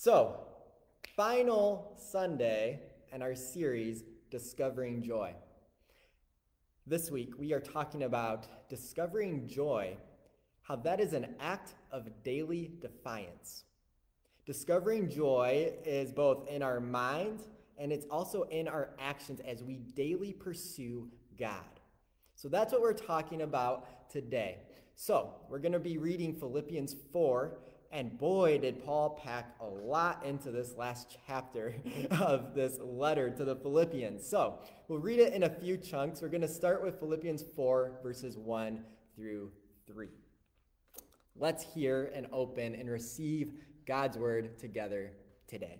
So, final Sunday in our series, Discovering Joy. This week, we are talking about discovering joy, how that is an act of daily defiance. Discovering joy is both in our mind and it's also in our actions as we daily pursue God. So that's what we're talking about today. So, we're going to be reading Philippians 4 and boy, did Paul pack a lot into this last chapter of this letter to the Philippians. So we'll read it in a few chunks. We're going to start with Philippians 4, verses 1 through 3. Let's hear and open and receive God's word together today.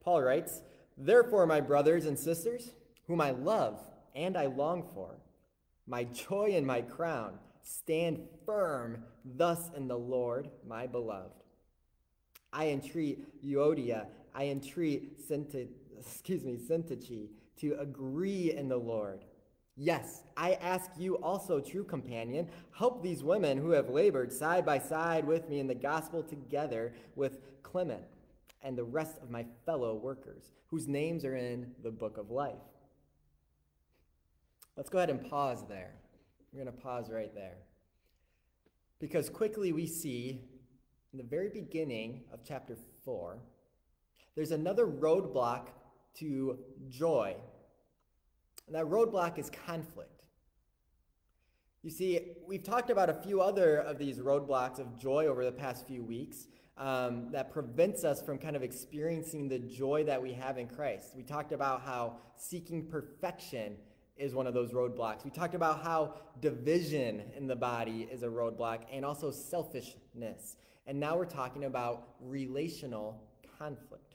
Paul writes, Therefore, my brothers and sisters, whom I love and I long for, my joy and my crown, Stand firm thus in the Lord, my beloved. I entreat Euodia, I entreat Synty, excuse me, Syntyche to agree in the Lord. Yes, I ask you also, true companion, help these women who have labored side by side with me in the gospel together with Clement and the rest of my fellow workers, whose names are in the book of life. Let's go ahead and pause there. We're going to pause right there. Because quickly we see in the very beginning of chapter 4, there's another roadblock to joy. And that roadblock is conflict. You see, we've talked about a few other of these roadblocks of joy over the past few weeks um, that prevents us from kind of experiencing the joy that we have in Christ. We talked about how seeking perfection is one of those roadblocks. We talked about how division in the body is a roadblock and also selfishness. And now we're talking about relational conflict.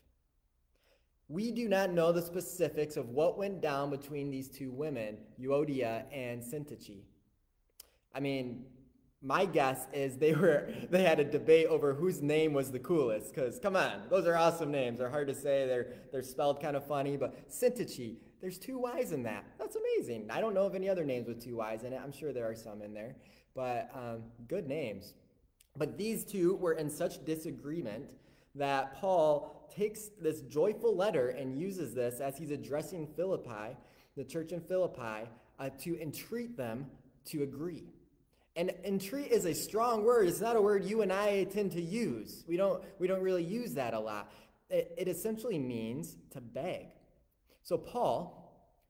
We do not know the specifics of what went down between these two women, Euodia and Syntyche. I mean, my guess is they were they had a debate over whose name was the coolest because come on those are awesome names they're hard to say they're they're spelled kind of funny but Syntyche there's two Y's in that. That's amazing. I don't know of any other names with two Y's in it. I'm sure there are some in there, but um, good names. But these two were in such disagreement that Paul takes this joyful letter and uses this as he's addressing Philippi, the church in Philippi, uh, to entreat them to agree. And entreat is a strong word. It's not a word you and I tend to use. We don't, we don't really use that a lot. It, it essentially means to beg. So, Paul,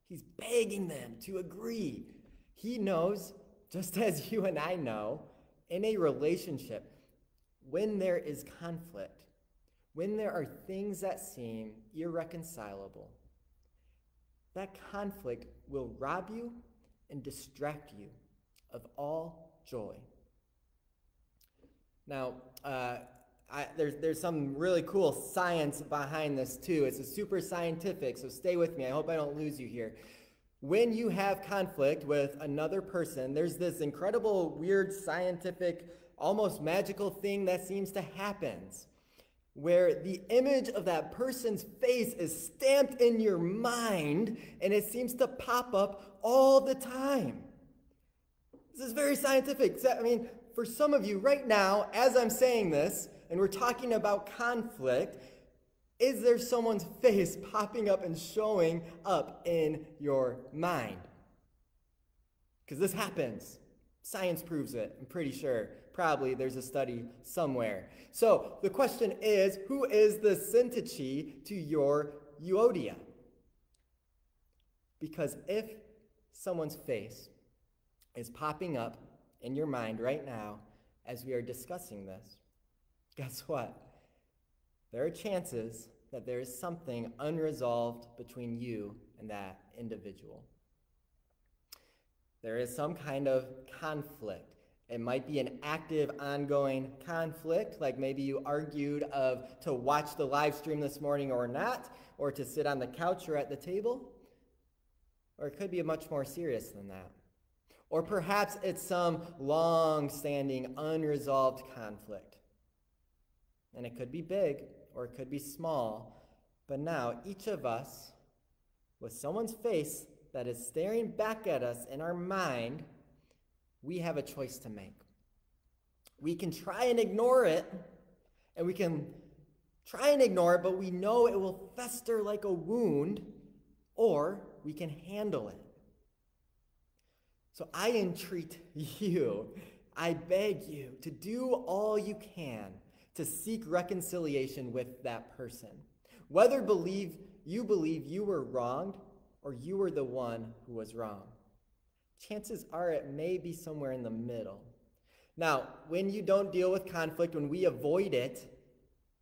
he's begging them to agree. He knows, just as you and I know, in a relationship, when there is conflict, when there are things that seem irreconcilable, that conflict will rob you and distract you of all joy. Now, uh, I, there's, there's some really cool science behind this too. It's a super scientific, so stay with me. I hope I don't lose you here. When you have conflict with another person, there's this incredible, weird, scientific, almost magical thing that seems to happen where the image of that person's face is stamped in your mind and it seems to pop up all the time. This is very scientific. I mean, for some of you right now, as I'm saying this, and we're talking about conflict, is there someone's face popping up and showing up in your mind? Because this happens. Science proves it, I'm pretty sure. Probably there's a study somewhere. So the question is who is the Syntyche to your Euodia? Because if someone's face is popping up in your mind right now as we are discussing this, guess what? There are chances that there is something unresolved between you and that individual. There is some kind of conflict. It might be an active, ongoing conflict, like maybe you argued of to watch the live stream this morning or not, or to sit on the couch or at the table. Or it could be much more serious than that. Or perhaps it's some long standing, unresolved conflict. And it could be big or it could be small. But now, each of us, with someone's face that is staring back at us in our mind, we have a choice to make. We can try and ignore it And we can try and ignore it, but we know it will fester like a wound, or we can handle it. So I entreat you, I beg you to do all you can to seek reconciliation with that person. Whether believe you believe you were wronged or you were the one who was wrong. Chances are it may be somewhere in the middle. Now, when you don't deal with conflict, when we avoid it,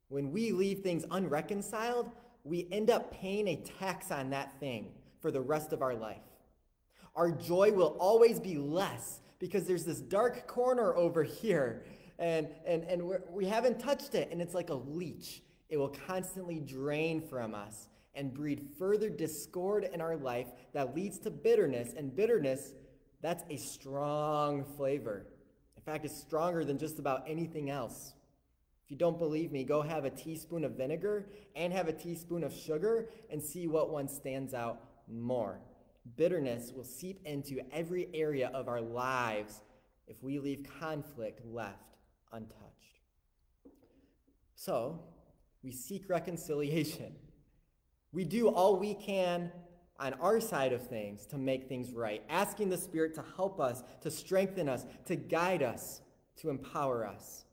when we leave things unreconciled, we end up paying a tax on that thing for the rest of our life. Our joy will always be less because there's this dark corner over here and, and, and we're, we have not touched it, and it's like a leech. It will constantly drain from us and breed further discord in our life that leads to bitterness. And bitterness, that's a strong flavor. In fact, it's stronger than just about anything else. If you don't believe me, go have a teaspoon of vinegar and have a teaspoon of sugar and see what one stands out more. Bitterness will seep into every area of our lives if we leave conflict left untouched. So, we seek reconciliation. We do all we can on our side of things to make things right, asking the Spirit to help us, to strengthen us, to guide us, to empower us.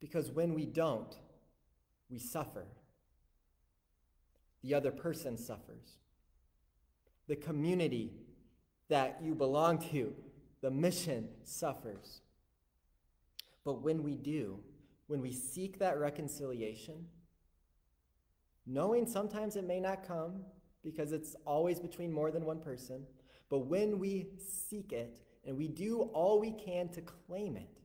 Because when we don't, we suffer. The other person suffers. The community that you belong to, the mission suffers. But when we do, when we seek that reconciliation, knowing sometimes it may not come because it's always between more than one person, but when we seek it and we do all we can to claim it,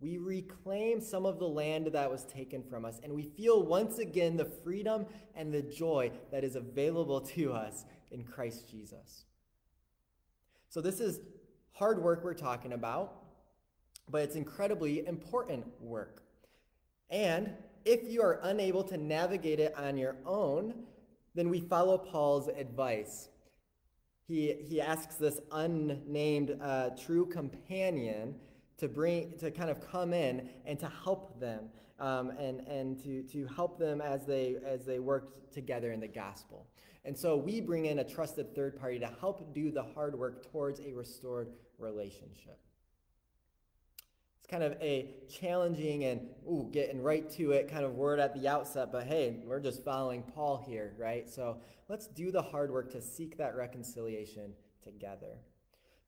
we reclaim some of the land that was taken from us, and we feel once again the freedom and the joy that is available to us in Christ Jesus. So, this is hard work we're talking about but it's incredibly important work. And if you are unable to navigate it on your own, then we follow Paul's advice. He, he asks this unnamed uh, true companion to bring to kind of come in and to help them um, and, and to, to help them as they as they work together in the gospel. And so we bring in a trusted third party to help do the hard work towards a restored relationship. It's kind of a challenging and ooh, getting right to it kind of word at the outset, but hey, we're just following Paul here, right? So let's do the hard work to seek that reconciliation together.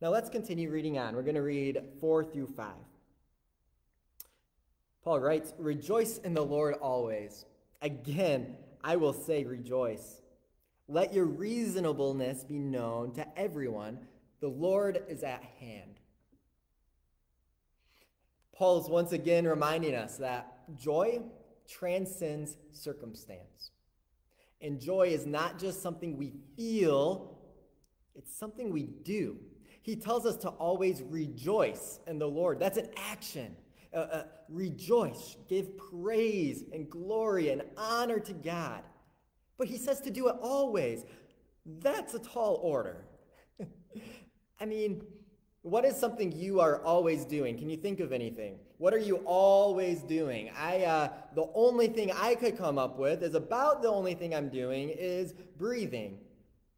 Now let's continue reading on. We're going to read 4 through 5. Paul writes, Rejoice in the Lord always. Again, I will say rejoice. Let your reasonableness be known to everyone. The Lord is at hand. Paul is once again reminding us that joy transcends circumstance. And joy is not just something we feel, it's something we do. He tells us to always rejoice in the Lord. That's an action. Uh, uh, rejoice, give praise and glory and honor to God. But he says to do it always. That's a tall order. I mean, what is something you are always doing? Can you think of anything? What are you always doing? I, uh, the only thing I could come up with is about the only thing I'm doing is breathing.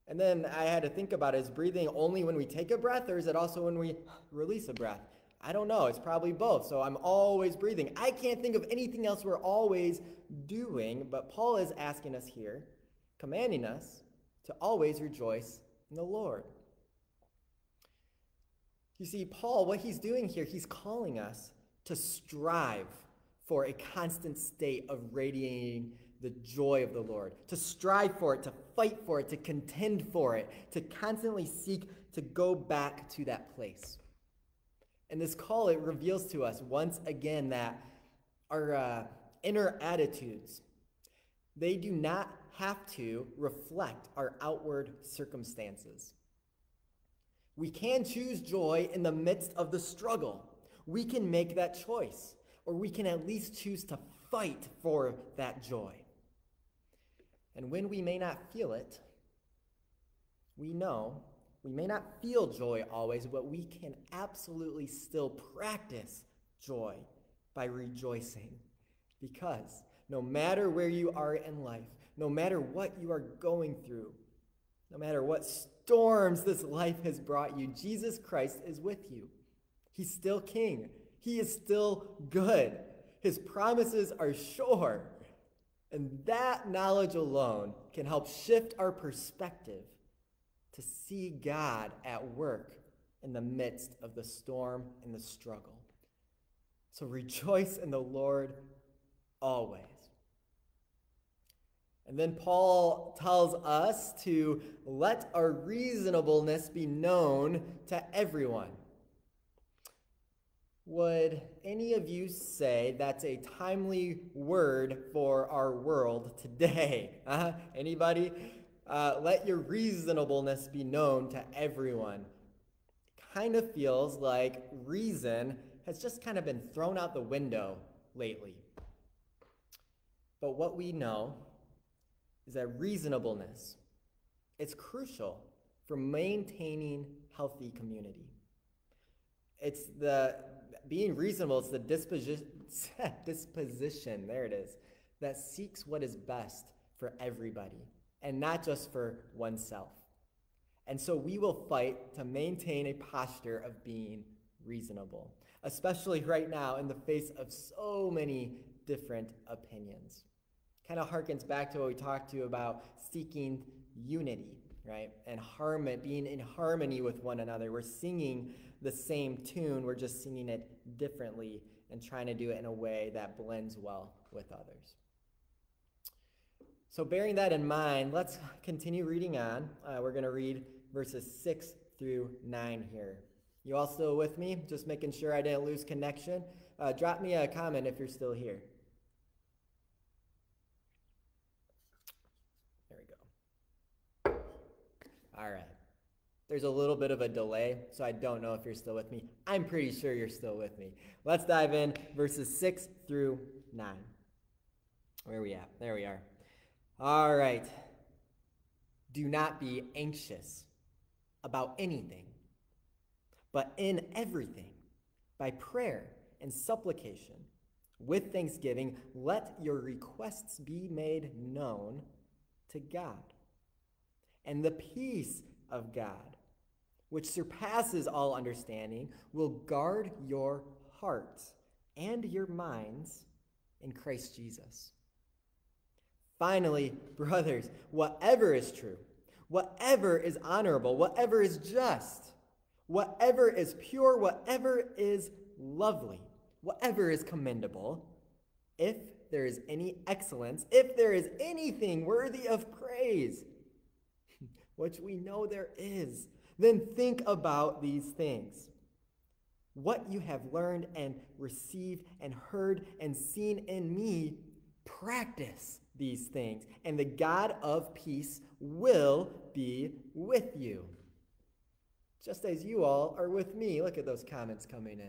And then I had to think about is breathing only when we take a breath or is it also when we release a breath? I don't know. It's probably both. So I'm always breathing. I can't think of anything else we're always doing, but Paul is asking us here, commanding us to always rejoice in the Lord. You see, Paul, what he's doing here, he's calling us to strive for a constant state of radiating the joy of the Lord, to strive for it, to fight for it, to contend for it, to constantly seek to go back to that place. And this call, it reveals to us once again that our uh, inner attitudes, they do not have to reflect our outward circumstances. We can choose joy in the midst of the struggle. We can make that choice, or we can at least choose to fight for that joy. And when we may not feel it, we know we may not feel joy always, but we can absolutely still practice joy by rejoicing. Because no matter where you are in life, no matter what you are going through, no matter what storms this life has brought you, Jesus Christ is with you. He's still king. He is still good. His promises are sure. And that knowledge alone can help shift our perspective to see God at work in the midst of the storm and the struggle. So rejoice in the Lord always. And then Paul tells us to let our reasonableness be known to everyone. Would any of you say that's a timely word for our world today? Uh, anybody? Uh, let your reasonableness be known to everyone. Kind of feels like reason has just kind of been thrown out the window lately. But what we know is that reasonableness it's crucial for maintaining healthy community. It's the being reasonable, it's the disposition, disposition, there it is, that seeks what is best for everybody and not just for oneself. And so we will fight to maintain a posture of being reasonable, especially right now in the face of so many different opinions. Kind of harkens back to what we talked to about seeking unity, right? And harmony, being in harmony with one another. We're singing the same tune, we're just singing it differently and trying to do it in a way that blends well with others. So, bearing that in mind, let's continue reading on. Uh, we're going to read verses 6 through 9 here. You all still with me? Just making sure I didn't lose connection. Uh, drop me a comment if you're still here. There we go. All right. There's a little bit of a delay, so I don't know if you're still with me. I'm pretty sure you're still with me. Let's dive in verses 6 through 9. Where are we at? There we are. All right. Do not be anxious about anything, but in everything, by prayer and supplication, with thanksgiving, let your requests be made known to God. And the peace of God, which surpasses all understanding, will guard your hearts and your minds in Christ Jesus. Finally, brothers, whatever is true, whatever is honorable, whatever is just, whatever is pure, whatever is lovely, whatever is commendable, if there is any excellence, if there is anything worthy of praise, which we know there is, then think about these things. What you have learned and received and heard and seen in me, practice these things, and the God of peace will be with you. Just as you all are with me. Look at those comments coming in.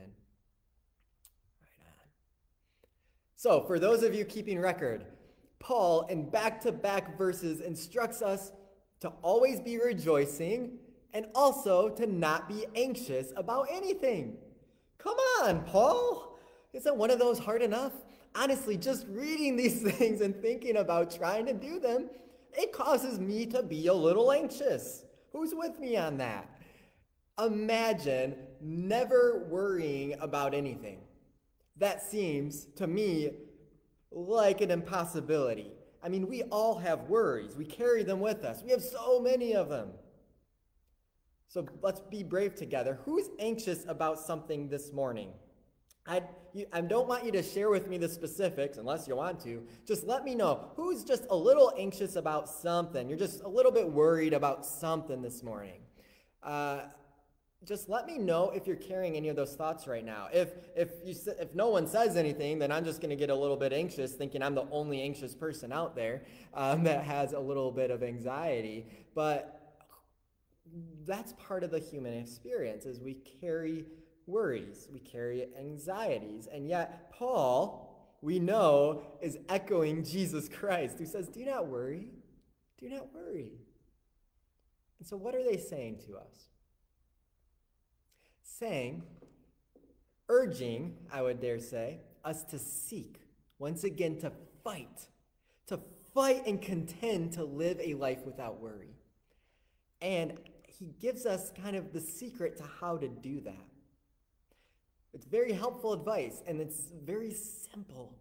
Right on. So, for those of you keeping record, Paul, in back to back verses, instructs us to always be rejoicing and also to not be anxious about anything. Come on, Paul. Isn't one of those hard enough? honestly, just reading these things and thinking about trying to do them, it causes me to be a little anxious. Who's with me on that? Imagine never worrying about anything. That seems to me like an impossibility. I mean, we all have worries. We carry them with us. We have so many of them. So let's be brave together. Who's anxious about something this morning? I, you, I don't want you to share with me the specifics unless you want to. Just let me know who's just a little anxious about something. You're just a little bit worried about something this morning. Uh, just let me know if you're carrying any of those thoughts right now. If if you if no one says anything, then I'm just going to get a little bit anxious, thinking I'm the only anxious person out there um, that has a little bit of anxiety. But that's part of the human experience, is we carry worries, we carry anxieties. And yet, Paul, we know, is echoing Jesus Christ, who says, Do not worry, do not worry. And so, what are they saying to us? Saying, urging, I would dare say, us to seek, once again, to fight, to fight and contend to live a life without worry. And he gives us kind of the secret to how to do that. It's very helpful advice, and it's very simple.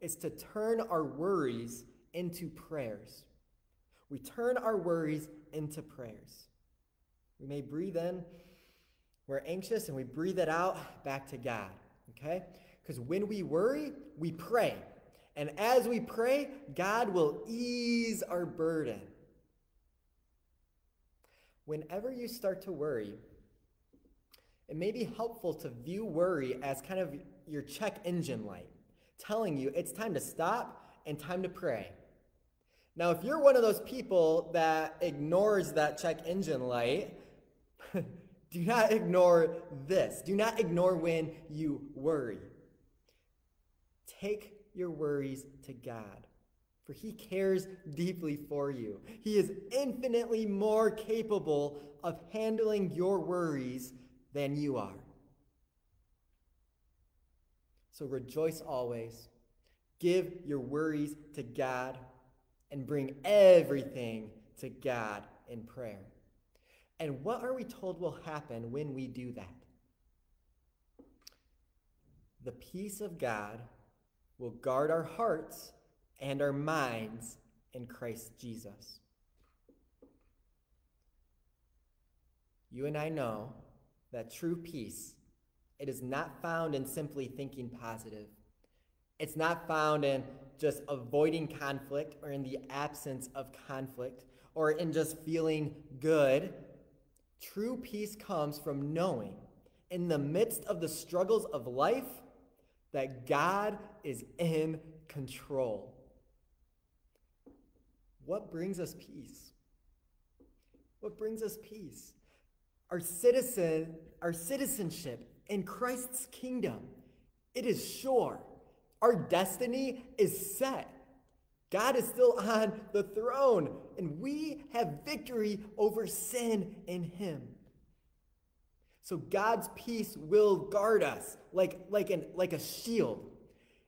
It's to turn our worries into prayers. We turn our worries into prayers. We may breathe in, we're anxious, and we breathe it out back to God, okay? Because when we worry, we pray. And as we pray, God will ease our burden. Whenever you start to worry, it may be helpful to view worry as kind of your check engine light, telling you it's time to stop and time to pray. Now, if you're one of those people that ignores that check engine light, do not ignore this. Do not ignore when you worry. Take your worries to God, for He cares deeply for you. He is infinitely more capable of handling your worries than you are. So rejoice always. Give your worries to God and bring everything to God in prayer. And what are we told will happen when we do that? The peace of God will guard our hearts and our minds in Christ Jesus. You and I know that true peace, it is not found in simply thinking positive. It's not found in just avoiding conflict or in the absence of conflict or in just feeling good. True peace comes from knowing in the midst of the struggles of life that God is in control. What brings us peace? What brings us peace? Our citizen, our citizenship in Christ's kingdom, it is sure. Our destiny is set. God is still on the throne, and we have victory over sin in him. So God's peace will guard us like, like, an, like a shield.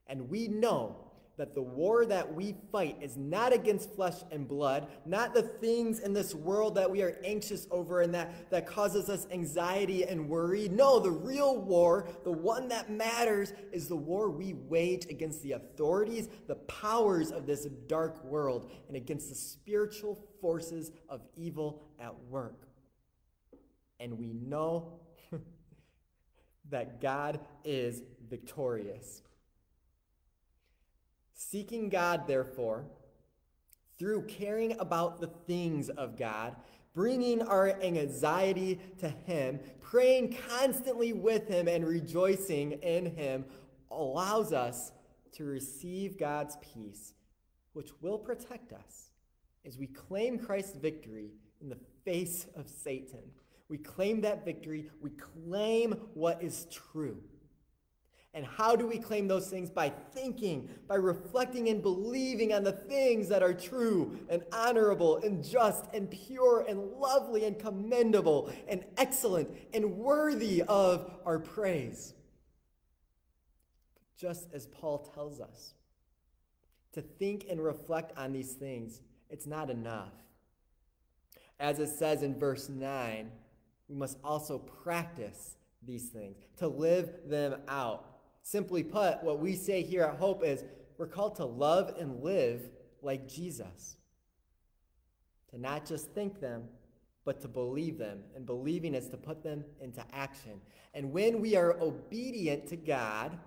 And we know that the war that we fight is not against flesh and blood, not the things in this world that we are anxious over and that, that causes us anxiety and worry. No, the real war, the one that matters, is the war we wage against the authorities, the powers of this dark world, and against the spiritual forces of evil at work. And we know that God is victorious. Seeking God, therefore, through caring about the things of God, bringing our anxiety to Him, praying constantly with Him, and rejoicing in Him allows us to receive God's peace, which will protect us as we claim Christ's victory in the face of Satan. We claim that victory. We claim what is true. And how do we claim those things? By thinking, by reflecting and believing on the things that are true and honorable and just and pure and lovely and commendable and excellent and worthy of our praise. Just as Paul tells us, to think and reflect on these things, it's not enough. As it says in verse 9, we must also practice these things, to live them out. Simply put, what we say here at Hope is we're called to love and live like Jesus. To not just think them, but to believe them. And believing is to put them into action. And when we are obedient to God,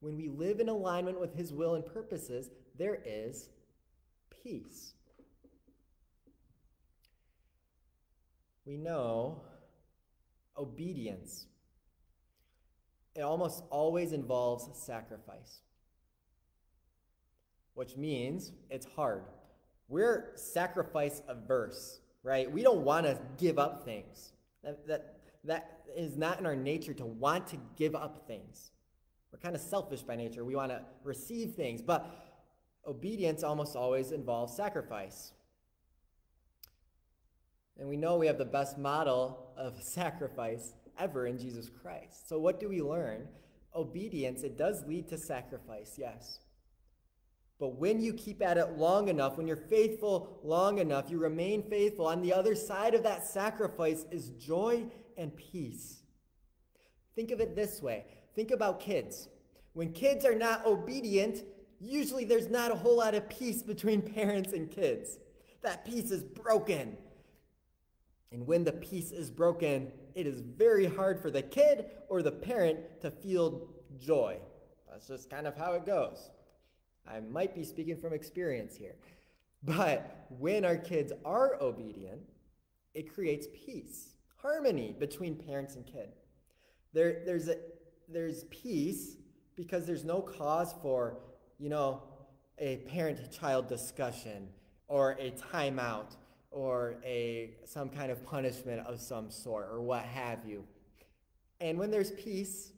when we live in alignment with His will and purposes, there is peace. we know obedience. It almost always involves sacrifice, which means it's hard. We're sacrifice averse, right? We don't want to give up things. That, that, that is not in our nature to want to give up things. We're kind of selfish by nature. We want to receive things, but obedience almost always involves sacrifice. And we know we have the best model of sacrifice ever in Jesus Christ. So, what do we learn obedience, it does lead to sacrifice, yes. But when you keep at it long enough, when you're faithful long enough, you remain faithful. On the other side of that sacrifice is joy and peace. Think of it this way think about kids. When kids are not obedient, usually there's not a whole lot of peace between parents and kids. That peace is broken. And when the peace is broken, it is very hard for the kid or the parent to feel joy. That's just kind of how it goes. I might be speaking from experience here. But when our kids are obedient, it creates peace, harmony between parents and kid. There, there's, a, there's peace because there's no cause for, you know, a parent-child discussion or a timeout or a some kind of punishment of some sort or what have you. And when there's peace,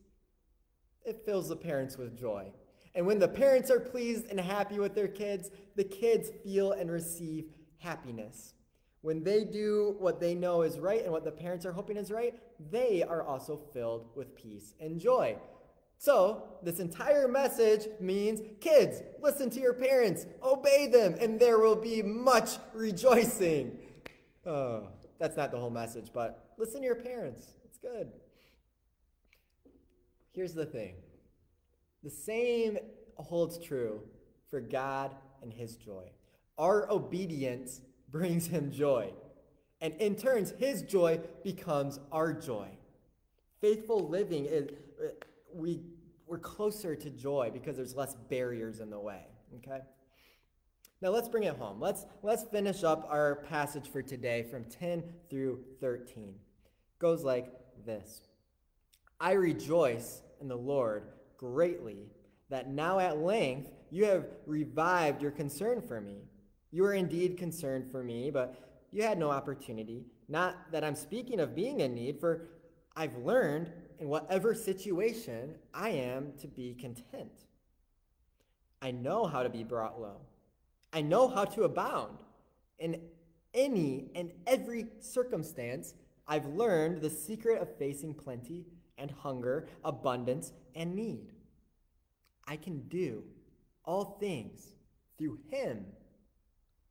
it fills the parents with joy. And when the parents are pleased and happy with their kids, the kids feel and receive happiness. When they do what they know is right and what the parents are hoping is right, they are also filled with peace and joy. So, this entire message means kids, listen to your parents, obey them, and there will be much rejoicing. Oh, that's not the whole message, but listen to your parents. It's good. Here's the thing the same holds true for God and his joy. Our obedience brings him joy. And in turns, his joy becomes our joy. Faithful living is we we're closer to joy because there's less barriers in the way. Okay? Now let's bring it home. Let's let's finish up our passage for today from 10 through 13. It goes like this. I rejoice in the Lord greatly that now at length you have revived your concern for me. You were indeed concerned for me, but you had no opportunity. Not that I'm speaking of being in need, for I've learned in whatever situation I am to be content. I know how to be brought low. I know how to abound. In any and every circumstance, I've learned the secret of facing plenty and hunger, abundance and need. I can do all things through him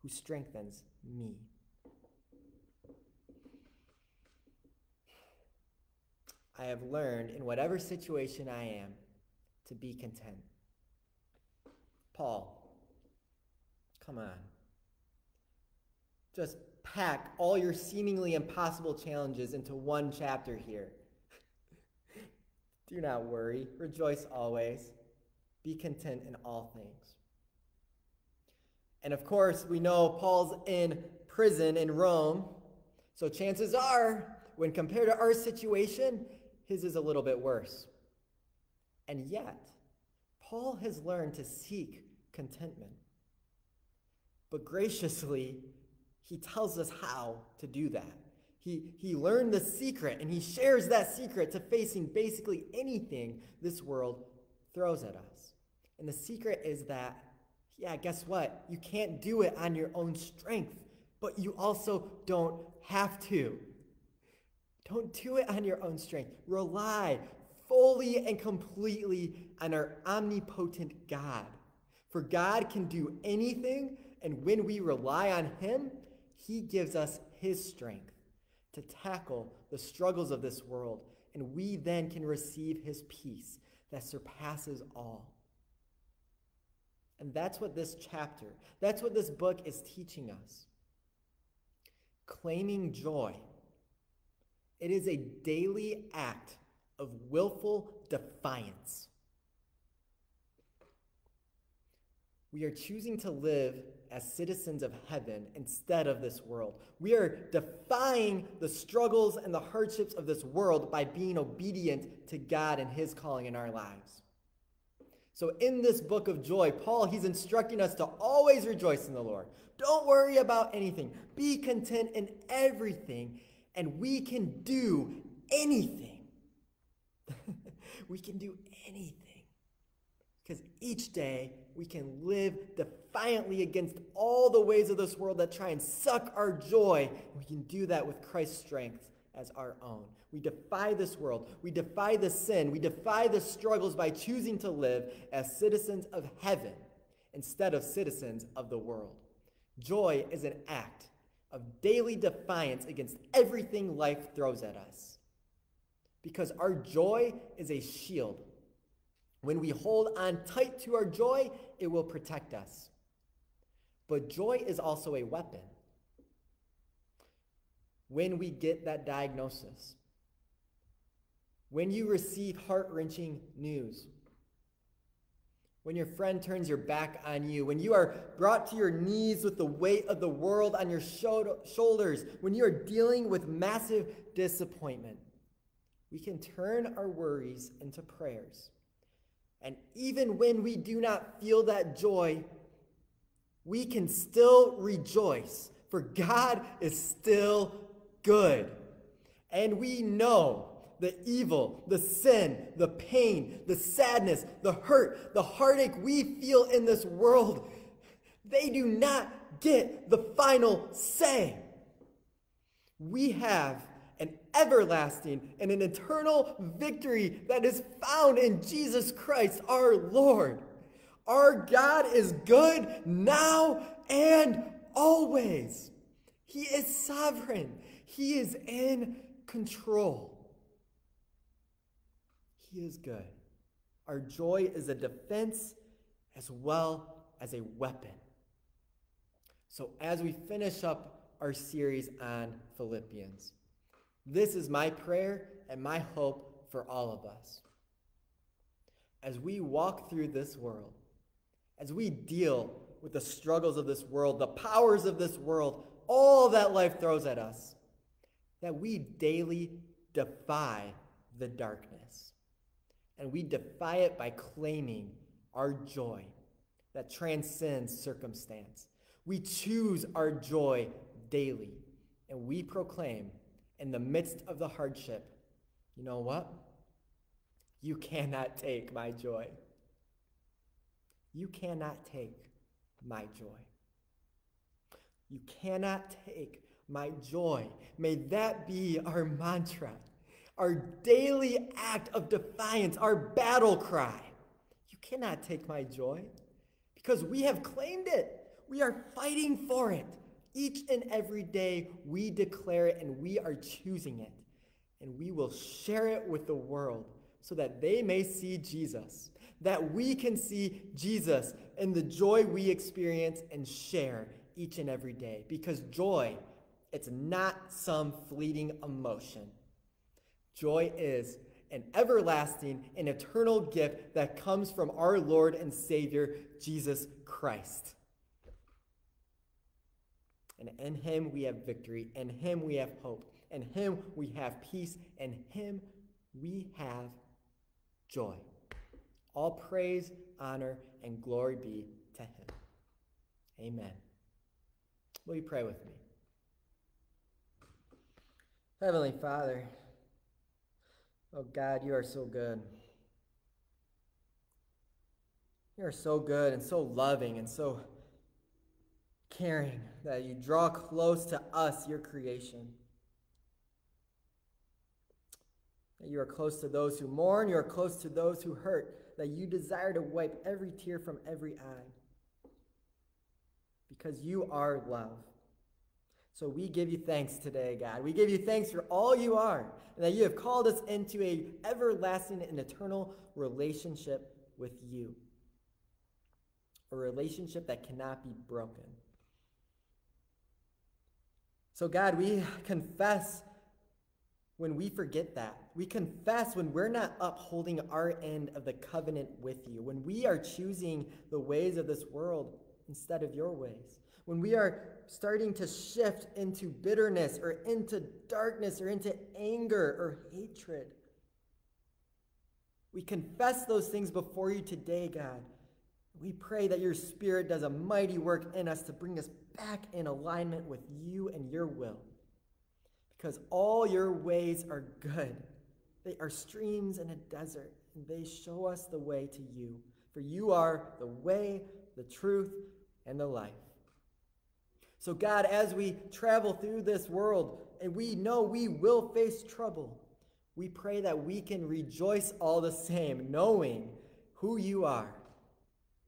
who strengthens me. I have learned in whatever situation I am to be content. Paul, come on. Just pack all your seemingly impossible challenges into one chapter here. Do not worry, rejoice always, be content in all things. And of course, we know Paul's in prison in Rome, so chances are, when compared to our situation, his is a little bit worse. And yet, Paul has learned to seek contentment. But graciously, he tells us how to do that. He, he learned the secret and he shares that secret to facing basically anything this world throws at us. And the secret is that, yeah, guess what? You can't do it on your own strength, but you also don't have to. Don't do it on your own strength. Rely fully and completely on our omnipotent God. For God can do anything, and when we rely on Him, He gives us His strength to tackle the struggles of this world, and we then can receive His peace that surpasses all. And that's what this chapter, that's what this book is teaching us. Claiming joy it is a daily act of willful defiance. We are choosing to live as citizens of heaven instead of this world. We are defying the struggles and the hardships of this world by being obedient to God and his calling in our lives. So in this book of joy, Paul, he's instructing us to always rejoice in the Lord. Don't worry about anything. Be content in everything and we can do anything. we can do anything. Because each day we can live defiantly against all the ways of this world that try and suck our joy. We can do that with Christ's strength as our own. We defy this world. We defy the sin. We defy the struggles by choosing to live as citizens of heaven instead of citizens of the world. Joy is an act of daily defiance against everything life throws at us. Because our joy is a shield. When we hold on tight to our joy, it will protect us. But joy is also a weapon. When we get that diagnosis, when you receive heart wrenching news, when your friend turns your back on you, when you are brought to your knees with the weight of the world on your shoulders, when you are dealing with massive disappointment, we can turn our worries into prayers. And even when we do not feel that joy, we can still rejoice, for God is still good. And we know the evil, the sin, the pain, the sadness, the hurt, the heartache we feel in this world, they do not get the final say. We have an everlasting and an eternal victory that is found in Jesus Christ our Lord. Our God is good now and always. He is sovereign. He is in control. He is good. Our joy is a defense as well as a weapon. So, as we finish up our series on Philippians, this is my prayer and my hope for all of us. As we walk through this world, as we deal with the struggles of this world, the powers of this world, all that life throws at us, that we daily defy the darkness and we defy it by claiming our joy that transcends circumstance. We choose our joy daily, and we proclaim in the midst of the hardship, you know what? You cannot take my joy. You cannot take my joy. You cannot take my joy. May that be our mantra our daily act of defiance, our battle cry. You cannot take my joy because we have claimed it. We are fighting for it. Each and every day we declare it and we are choosing it. And we will share it with the world so that they may see Jesus, that we can see Jesus and the joy we experience and share each and every day. Because joy, it's not some fleeting emotion. Joy is an everlasting and eternal gift that comes from our Lord and Savior, Jesus Christ. And in him we have victory, in him we have hope, in him we have peace, in him we have joy. All praise, honor, and glory be to him. Amen. Will you pray with me? Heavenly Father, Oh God, you are so good. You are so good and so loving and so caring that you draw close to us, your creation. That you are close to those who mourn, you are close to those who hurt, that you desire to wipe every tear from every eye. Because you are love. So we give you thanks today, God. We give you thanks for all you are, and that you have called us into a everlasting and eternal relationship with you. A relationship that cannot be broken. So, God, we confess when we forget that. We confess when we're not upholding our end of the covenant with you, when we are choosing the ways of this world instead of your ways when we are starting to shift into bitterness or into darkness or into anger or hatred. We confess those things before you today, God. We pray that your Spirit does a mighty work in us to bring us back in alignment with you and your will. Because all your ways are good. They are streams in a desert, and they show us the way to you. For you are the way, the truth, and the life. So, God, as we travel through this world and we know we will face trouble, we pray that we can rejoice all the same, knowing who you are,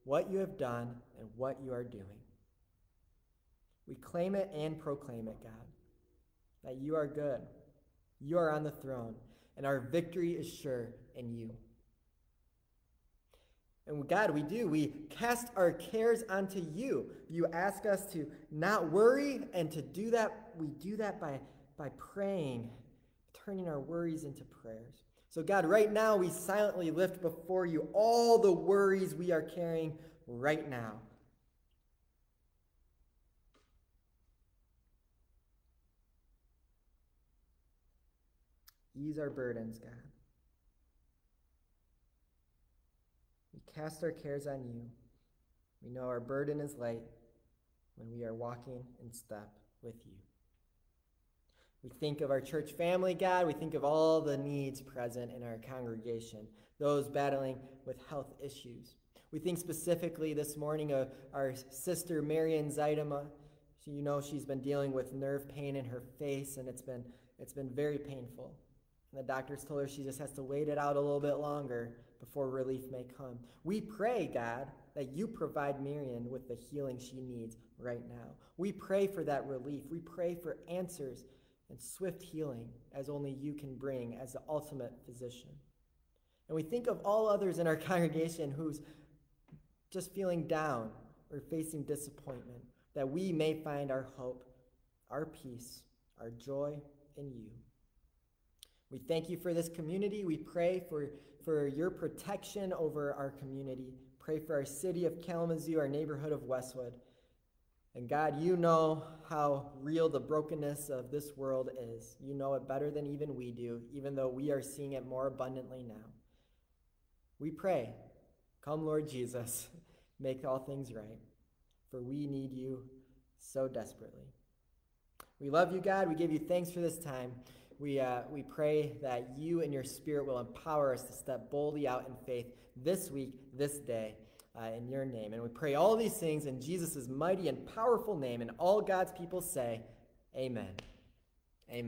what you have done, and what you are doing. We claim it and proclaim it, God, that you are good, you are on the throne, and our victory is sure in you. And God, we do. We cast our cares onto you. You ask us to not worry, and to do that, we do that by, by praying, turning our worries into prayers. So, God, right now we silently lift before you all the worries we are carrying right now. Ease our burdens, God. Cast our cares on you. We know our burden is light when we are walking in step with you. We think of our church family, God. We think of all the needs present in our congregation, those battling with health issues. We think specifically this morning of our sister Marion Zaidama. you know she's been dealing with nerve pain in her face, and it's been, it's been very painful. And the doctors told her she just has to wait it out a little bit longer before relief may come. We pray, God, that you provide Miriam with the healing she needs right now. We pray for that relief. We pray for answers and swift healing as only you can bring as the ultimate physician. And we think of all others in our congregation who's just feeling down or facing disappointment, that we may find our hope, our peace, our joy in you. We thank you for this community. We pray for for your protection over our community. Pray for our city of Kalamazoo, our neighborhood of Westwood. And God, you know how real the brokenness of this world is. You know it better than even we do, even though we are seeing it more abundantly now. We pray, come, Lord Jesus, make all things right, for we need you so desperately. We love you, God. We give you thanks for this time we, uh, we pray that you and your spirit will empower us to step boldly out in faith this week, this day, uh, in your name. And we pray all these things in Jesus' mighty and powerful name. And all God's people say, Amen.